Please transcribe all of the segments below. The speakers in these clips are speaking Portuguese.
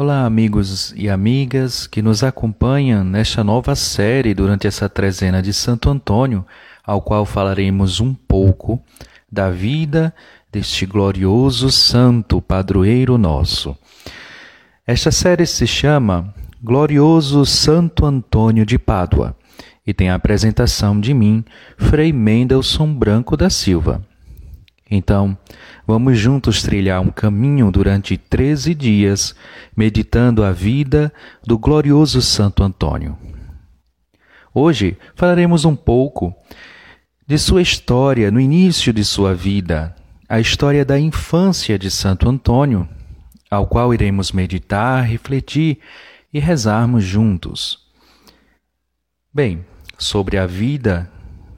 Olá, amigos e amigas que nos acompanham nesta nova série durante essa trezena de Santo Antônio, ao qual falaremos um pouco da vida deste glorioso santo padroeiro nosso. Esta série se chama Glorioso Santo Antônio de Pádua e tem a apresentação de mim, Frei Mendelssohn Branco da Silva. Então, vamos juntos trilhar um caminho durante 13 dias, meditando a vida do glorioso Santo Antônio. Hoje falaremos um pouco de sua história no início de sua vida, a história da infância de Santo Antônio, ao qual iremos meditar, refletir e rezarmos juntos. Bem, sobre a vida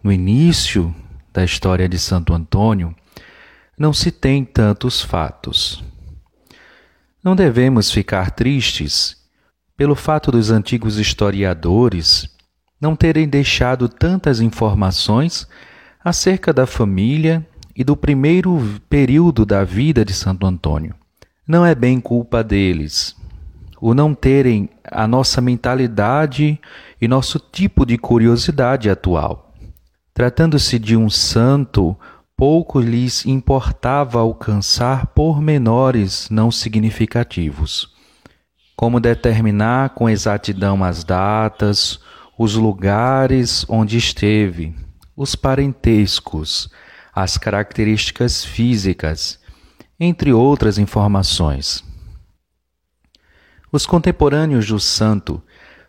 no início da história de Santo Antônio, não se tem tantos fatos. Não devemos ficar tristes pelo fato dos antigos historiadores não terem deixado tantas informações acerca da família e do primeiro período da vida de Santo Antônio. Não é bem culpa deles o não terem a nossa mentalidade e nosso tipo de curiosidade atual. Tratando-se de um santo pouco lhes importava alcançar pormenores não significativos, como determinar com exatidão as datas, os lugares onde esteve, os parentescos, as características físicas, entre outras informações. Os contemporâneos do santo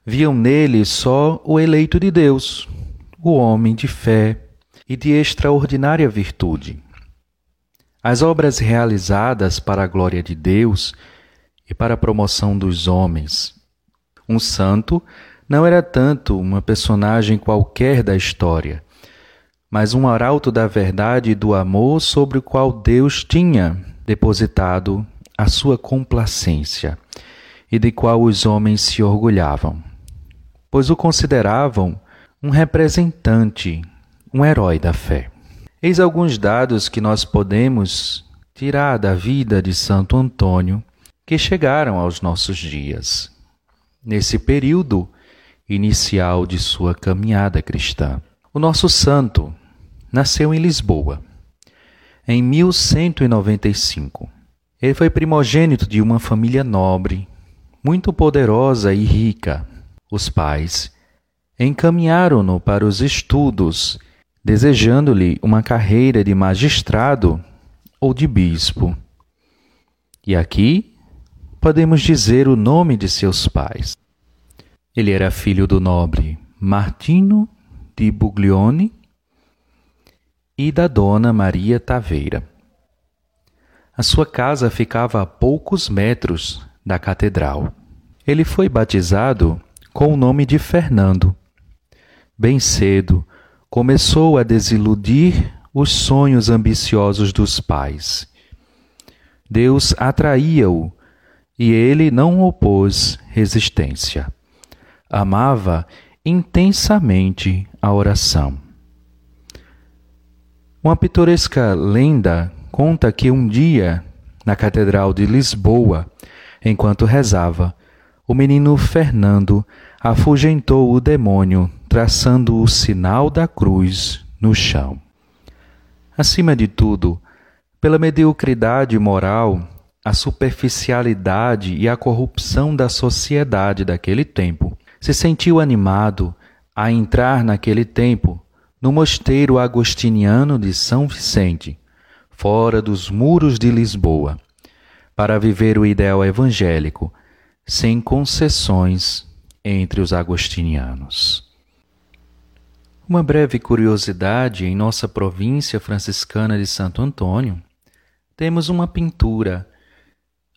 viam nele só o eleito de Deus, o homem de fé, e de extraordinária virtude. As obras realizadas para a glória de Deus e para a promoção dos homens. Um santo não era tanto uma personagem qualquer da história, mas um arauto da verdade e do amor sobre o qual Deus tinha depositado a sua complacência e de qual os homens se orgulhavam, pois o consideravam um representante um herói da fé. Eis alguns dados que nós podemos tirar da vida de Santo Antônio que chegaram aos nossos dias, nesse período inicial de sua caminhada cristã. O nosso santo nasceu em Lisboa, em 1195. Ele foi primogênito de uma família nobre, muito poderosa e rica. Os pais encaminharam-no para os estudos desejando-lhe uma carreira de magistrado ou de bispo. E aqui podemos dizer o nome de seus pais. Ele era filho do nobre Martino de Buglione e da dona Maria Taveira. A sua casa ficava a poucos metros da catedral. Ele foi batizado com o nome de Fernando. Bem cedo, começou a desiludir os sonhos ambiciosos dos pais. Deus atraía-o e ele não opôs resistência. Amava intensamente a oração. Uma pitoresca lenda conta que um dia, na Catedral de Lisboa, enquanto rezava, o menino Fernando afugentou o demônio traçando o sinal da cruz no chão. Acima de tudo, pela mediocridade moral, a superficialidade e a corrupção da sociedade daquele tempo, se sentiu animado a entrar naquele tempo no mosteiro agostiniano de São Vicente, fora dos muros de Lisboa, para viver o ideal evangélico, sem concessões entre os agostinianos. Uma breve curiosidade: em nossa província franciscana de Santo Antônio, temos uma pintura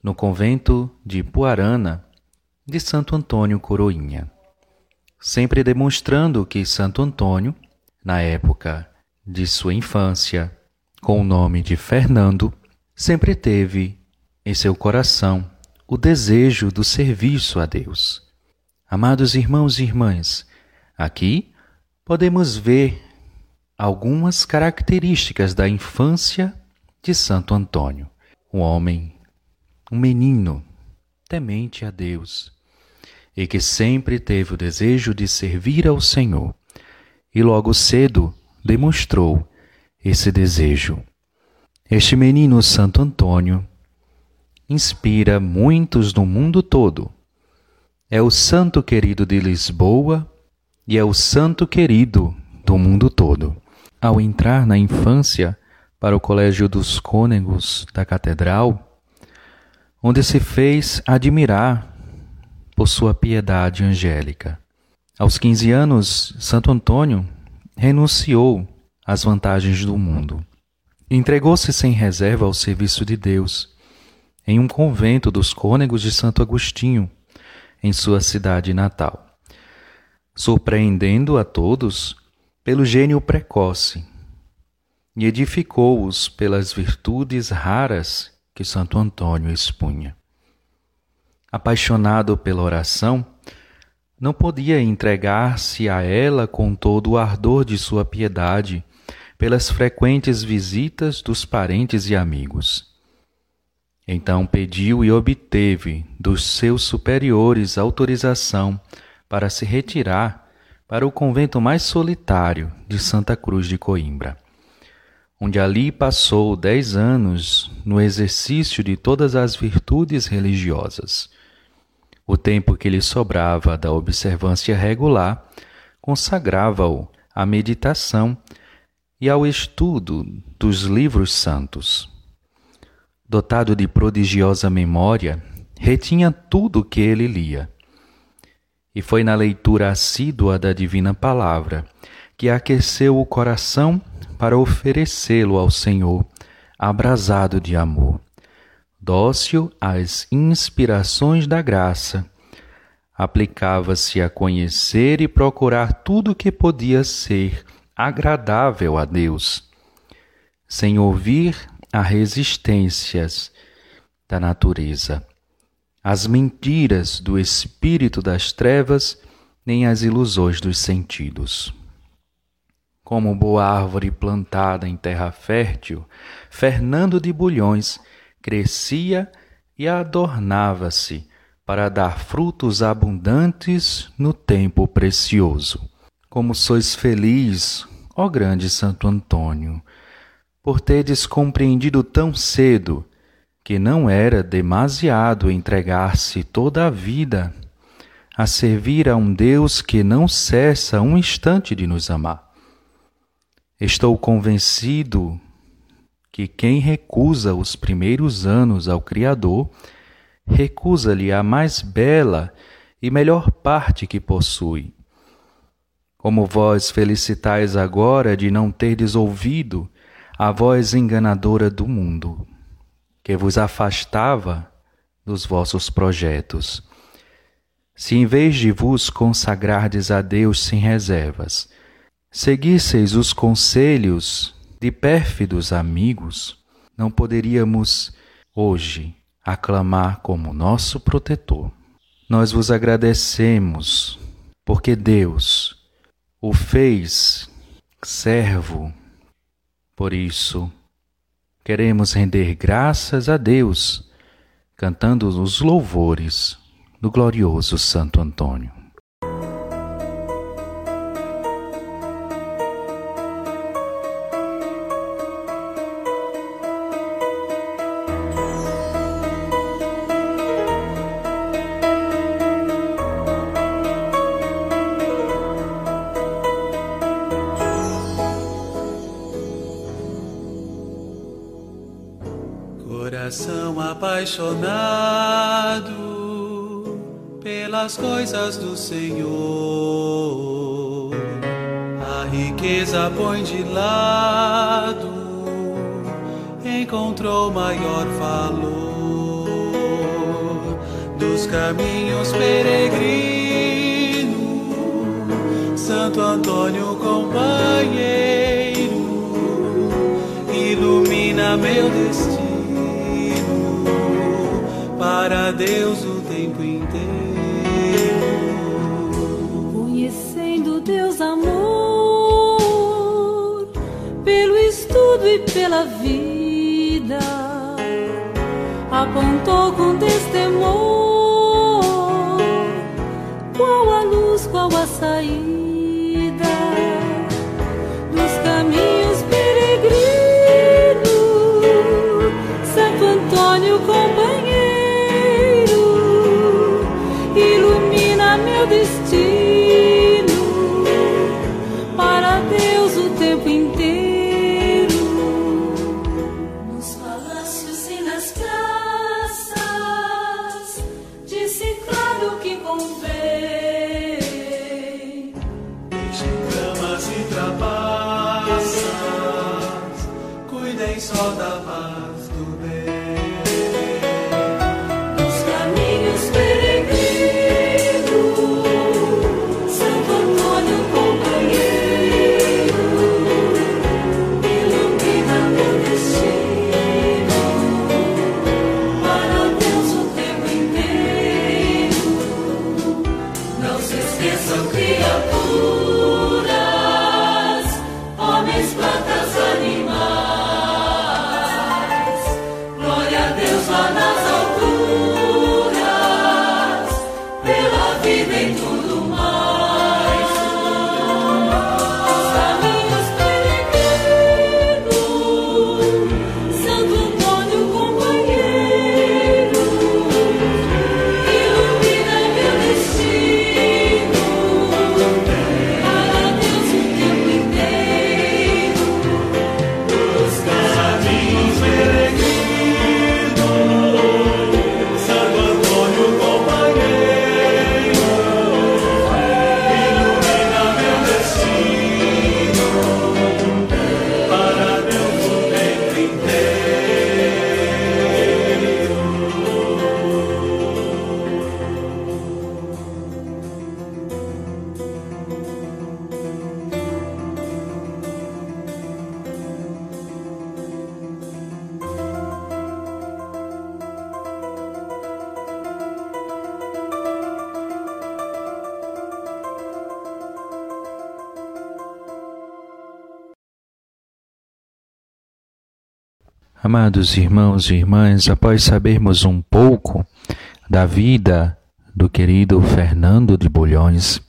no convento de Puarana de Santo Antônio Coroinha, sempre demonstrando que Santo Antônio, na época de sua infância, com o nome de Fernando, sempre teve em seu coração o desejo do serviço a Deus. Amados irmãos e irmãs, aqui podemos ver algumas características da infância de Santo Antônio. Um homem, um menino, temente a Deus e que sempre teve o desejo de servir ao Senhor e logo cedo demonstrou esse desejo. Este menino Santo Antônio inspira muitos no mundo todo. É o santo querido de Lisboa e é o santo querido do mundo todo. Ao entrar na infância para o Colégio dos Cônegos da Catedral, onde se fez admirar por sua piedade angélica. Aos 15 anos, Santo Antônio renunciou às vantagens do mundo. Entregou-se sem reserva ao serviço de Deus em um convento dos cônegos de Santo Agostinho, em sua cidade natal, surpreendendo a todos pelo gênio precoce e edificou-os pelas virtudes raras que Santo Antônio expunha. Apaixonado pela oração, não podia entregar-se a ela com todo o ardor de sua piedade, pelas frequentes visitas dos parentes e amigos. Então pediu e obteve dos seus superiores autorização para se retirar para o convento mais solitário de Santa Cruz de Coimbra, onde ali passou dez anos no exercício de todas as virtudes religiosas o tempo que lhe sobrava da observância regular, consagrava-o à meditação e ao estudo dos livros santos. Dotado de prodigiosa memória, retinha tudo o que ele lia. E foi na leitura assídua da Divina Palavra que aqueceu o coração para oferecê-lo ao Senhor, abrasado de amor dócil às inspirações da graça, aplicava-se a conhecer e procurar tudo o que podia ser agradável a Deus, sem ouvir as resistências da natureza, as mentiras do espírito das trevas, nem as ilusões dos sentidos. Como boa árvore plantada em terra fértil, Fernando de Bulhões crescia e adornava-se para dar frutos abundantes no tempo precioso. Como sois feliz, ó grande Santo Antônio, por teres compreendido tão cedo que não era demasiado entregar-se toda a vida a servir a um Deus que não cessa um instante de nos amar. Estou convencido que quem recusa os primeiros anos ao Criador, recusa-lhe a mais bela e melhor parte que possui. Como vós felicitais agora de não terdes ouvido a voz enganadora do mundo, que vos afastava dos vossos projetos. Se em vez de vos consagrardes a Deus sem reservas, seguisseis os conselhos de pérfidos amigos, não poderíamos hoje aclamar como nosso protetor. Nós vos agradecemos porque Deus o fez servo. Por isso, queremos render graças a Deus, cantando os louvores do glorioso Santo Antônio. Apaixonado pelas coisas do Senhor, a riqueza põe de lado, encontrou maior valor. Dos caminhos peregrinos, Santo Antônio companheiro, ilumina meu destino para Deus o tempo inteiro. Conhecendo Deus amor, pelo estudo e pela vida, apontou com destemor qual a luz, qual a saída. Amados irmãos e irmãs, após sabermos um pouco da vida do querido Fernando de Bulhões,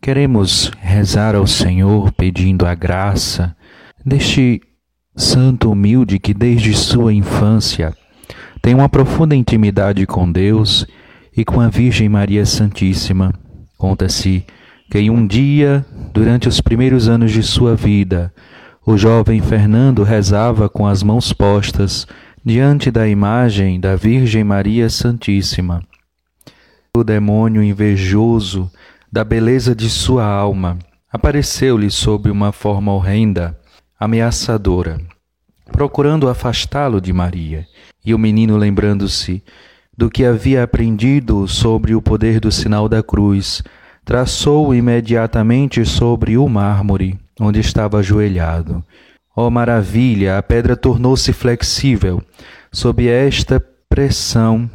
queremos rezar ao Senhor pedindo a graça deste santo humilde que desde sua infância tem uma profunda intimidade com Deus e com a Virgem Maria Santíssima. Conta-se que em um dia, durante os primeiros anos de sua vida, o jovem Fernando rezava com as mãos postas diante da imagem da Virgem Maria Santíssima. O demônio invejoso da beleza de sua alma apareceu-lhe sob uma forma horrenda, ameaçadora, procurando afastá-lo de Maria. E o menino, lembrando-se do que havia aprendido sobre o poder do sinal da cruz, traçou imediatamente sobre o mármore onde estava ajoelhado. Oh, maravilha! A pedra tornou-se flexível sob esta pressão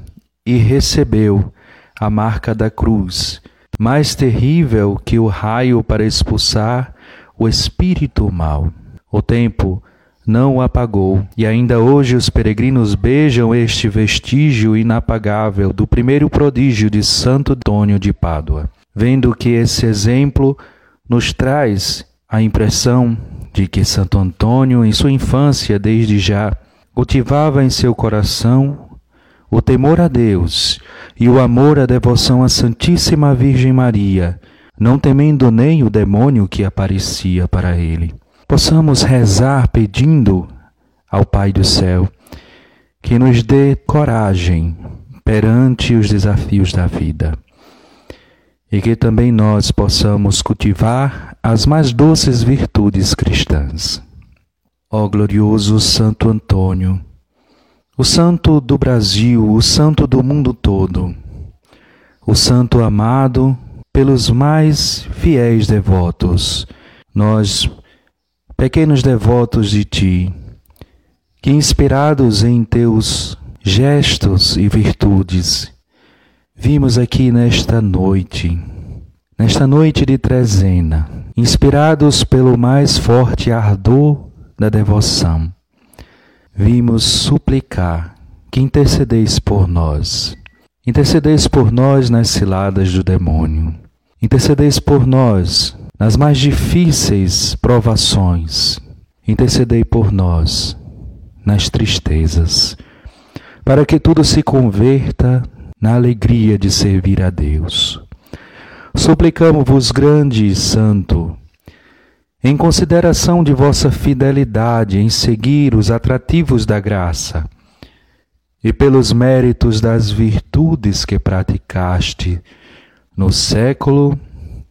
e recebeu a marca da cruz, mais terrível que o raio para expulsar o espírito mal. O tempo não o apagou, e ainda hoje os peregrinos beijam este vestígio inapagável do primeiro prodígio de Santo Antônio de Pádua, vendo que esse exemplo nos traz a impressão de que Santo Antônio, em sua infância, desde já, cultivava em seu coração o temor a Deus e o amor à devoção à Santíssima Virgem Maria, não temendo nem o demônio que aparecia para ele. Possamos rezar pedindo ao Pai do céu que nos dê coragem perante os desafios da vida e que também nós possamos cultivar as mais doces virtudes cristãs. Ó glorioso Santo Antônio, o santo do Brasil, o santo do mundo todo, o santo amado pelos mais fiéis devotos, nós, pequenos devotos de ti, que inspirados em teus gestos e virtudes, vimos aqui nesta noite, nesta noite de trezena, inspirados pelo mais forte ardor da devoção, vimos suplicar que intercedeis por nós. Intercedeis por nós nas ciladas do demônio. Intercedeis por nós nas mais difíceis provações. Intercedei por nós nas tristezas, para que tudo se converta na alegria de servir a Deus. Suplicamos-vos, grande e santo, em consideração de vossa fidelidade em seguir os atrativos da graça, e pelos méritos das virtudes que praticaste no século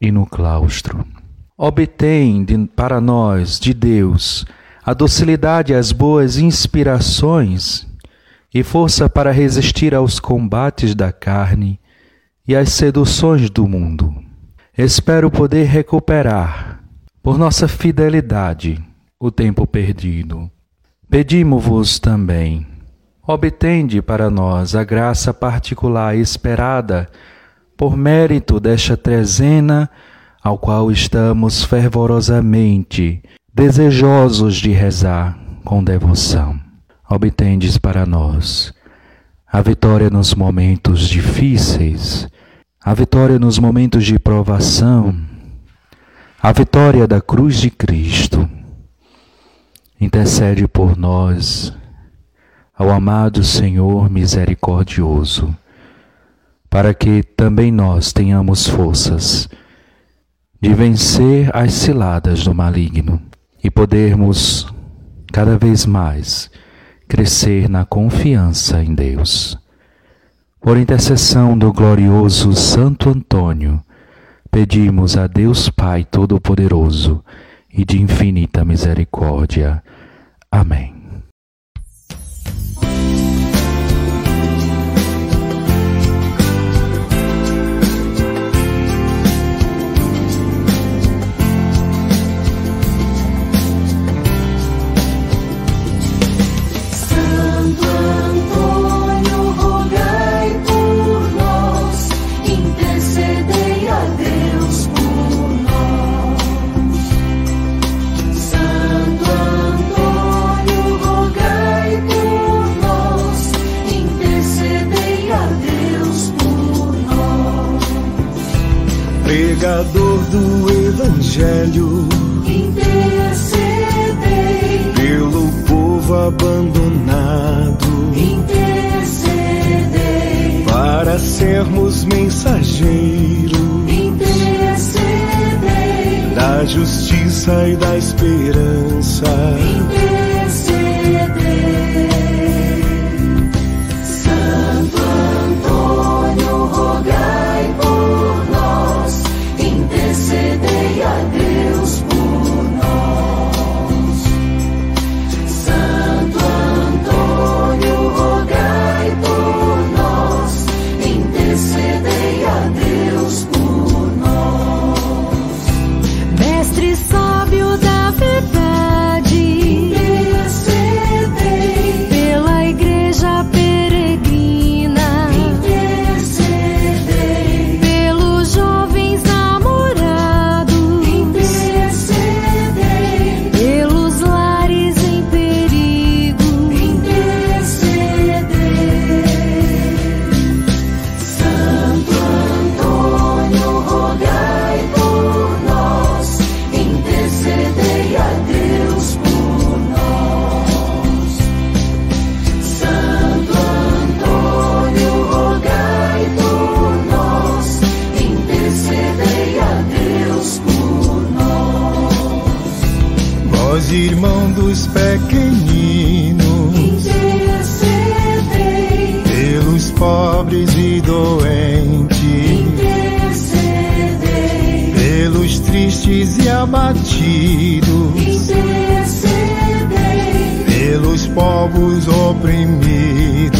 e no claustro. Obtém de, para nós, de Deus, a docilidade às boas inspirações e força para resistir aos combates da carne e às seduções do mundo. Espero poder recuperar, por nossa fidelidade, o tempo perdido. Pedimo-vos também obtende para nós a graça particular esperada por mérito desta trezena ao qual estamos fervorosamente desejosos de rezar com devoção. Obtendes para nós. A vitória nos momentos difíceis, a vitória nos momentos de provação, a vitória da cruz de Cristo. Intercede por nós ao amado Senhor misericordioso, para que também nós tenhamos forças de vencer as ciladas do maligno e podermos cada vez mais crescer na confiança em Deus. Por intercessão do glorioso Santo Antônio, pedimos a Deus Pai Todo-Poderoso e de infinita misericórdia. Amém. Evangelho, Intercedei, pelo povo abandonado, intercedei, para sermos mensageiros intercedei. da justiça e da esperança. Santo tristes e abatidos, intercedei, pelos povos oprimidos.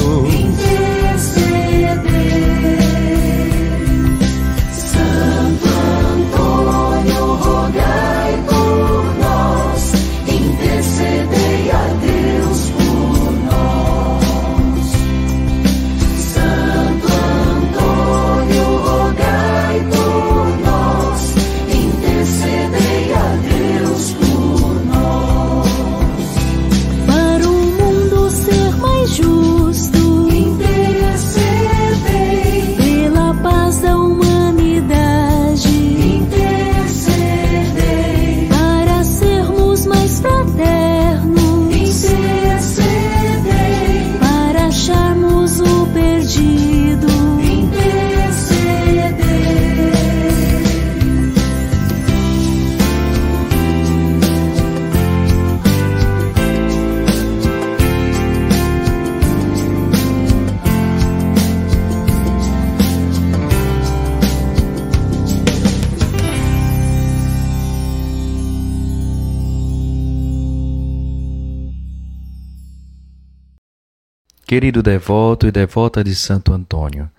Querido devoto e devota de Santo Antônio,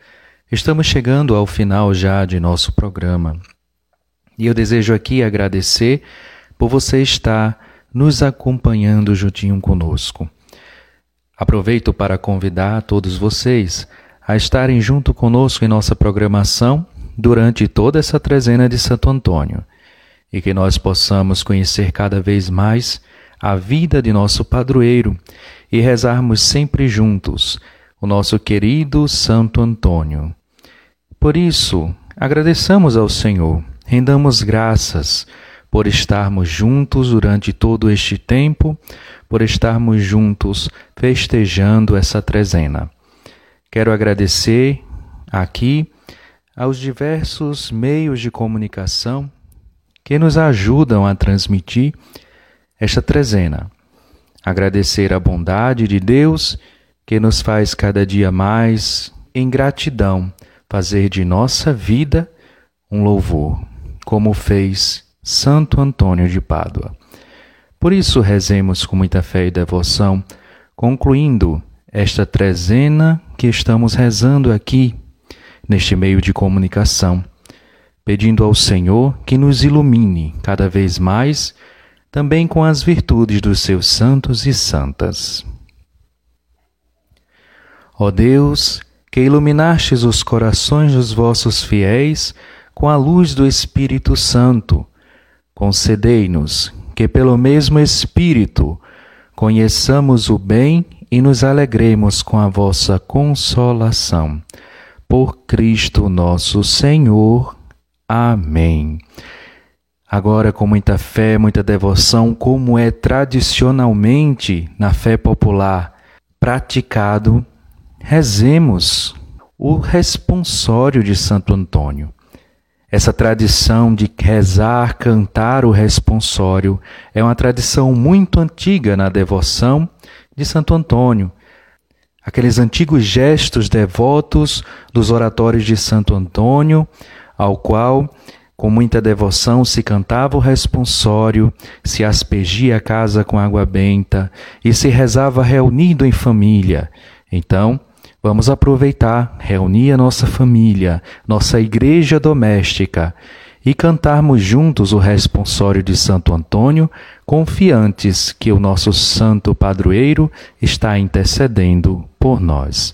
estamos chegando ao final já de nosso programa e eu desejo aqui agradecer por você estar nos acompanhando juntinho conosco. Aproveito para convidar todos vocês a estarem junto conosco em nossa programação durante toda essa trezena de Santo Antônio e que nós possamos conhecer cada vez mais a vida de nosso padroeiro e rezarmos sempre juntos o nosso querido Santo Antônio. Por isso, agradeçamos ao Senhor, rendamos graças por estarmos juntos durante todo este tempo, por estarmos juntos festejando essa trezena. Quero agradecer aqui aos diversos meios de comunicação que nos ajudam a transmitir esta trezena. Agradecer a bondade de Deus que nos faz cada dia mais, em gratidão, fazer de nossa vida um louvor, como fez Santo Antônio de Pádua. Por isso, rezemos com muita fé e devoção, concluindo esta trezena que estamos rezando aqui, neste meio de comunicação, pedindo ao Senhor que nos ilumine cada vez mais também com as virtudes dos seus santos e santas. Ó Deus, que iluminastes os corações dos vossos fiéis com a luz do Espírito Santo, concedei-nos que, pelo mesmo Espírito, conheçamos o bem e nos alegremos com a vossa consolação. Por Cristo nosso Senhor. Amém. Agora, com muita fé, muita devoção, como é tradicionalmente na fé popular praticado, rezemos o responsório de Santo Antônio. Essa tradição de rezar, cantar o responsório é uma tradição muito antiga na devoção de Santo Antônio. Aqueles antigos gestos devotos dos oratórios de Santo Antônio, ao qual com muita devoção se cantava o responsório, se aspergia a casa com água benta e se rezava reunido em família. Então, vamos aproveitar, reunir a nossa família, nossa igreja doméstica e cantarmos juntos o responsório de Santo Antônio, confiantes que o nosso santo padroeiro está intercedendo por nós.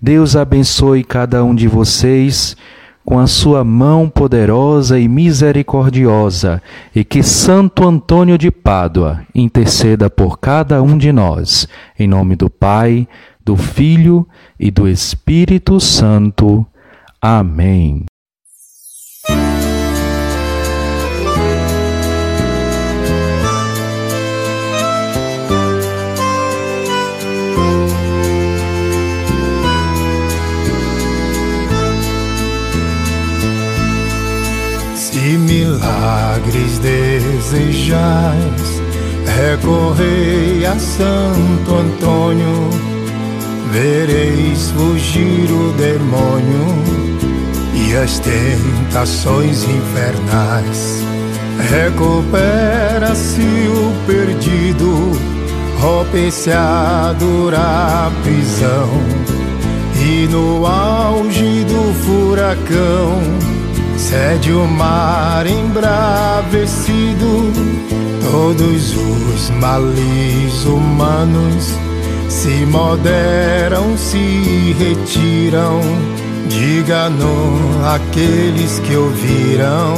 Deus abençoe cada um de vocês com a sua mão poderosa e misericordiosa, e que Santo Antônio de Pádua interceda por cada um de nós, em nome do Pai, do Filho e do Espírito Santo. Amém. Se milagres desejais, recorrei a Santo Antônio, vereis fugir o demônio e as tentações infernais. Recupera-se o perdido, rompe-se a dura prisão, e no auge do furacão Cede o mar embravecido, todos os males humanos se moderam, se retiram. Diga-no aqueles que ouviram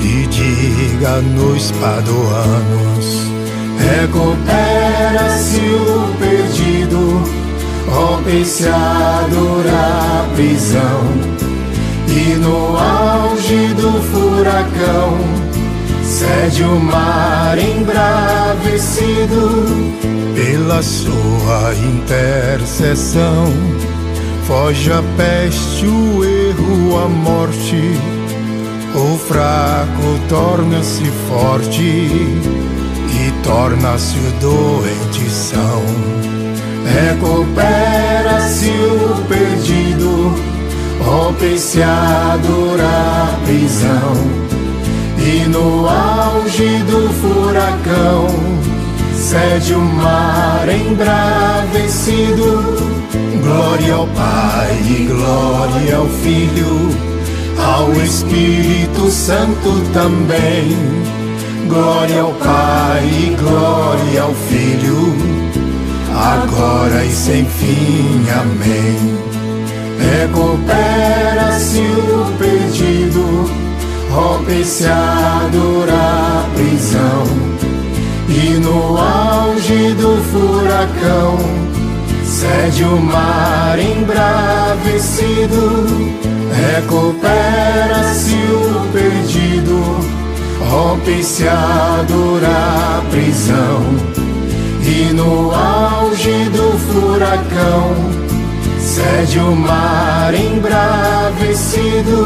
e diga nos paduanos. Recupera-se o perdido, rompe-se a dura prisão e no auge do furacão cede o mar embravecido pela sua intercessão. Foge a peste, o erro, a morte. O fraco torna-se forte e torna-se o doente são. Recupera-se o perdido rompe-se a dura prisão e no auge do furacão cede o mar embravecido. Glória ao Pai e glória ao Filho, ao Espírito Santo também. Glória ao Pai e glória ao Filho, agora e sem fim. Amém. Recupera-se o perdido, rompe-se a dura prisão, e no auge do furacão, cede o mar embravecido, recupera-se o perdido, rompe-se a dura prisão, e no auge do furacão, cede o mar embravecido,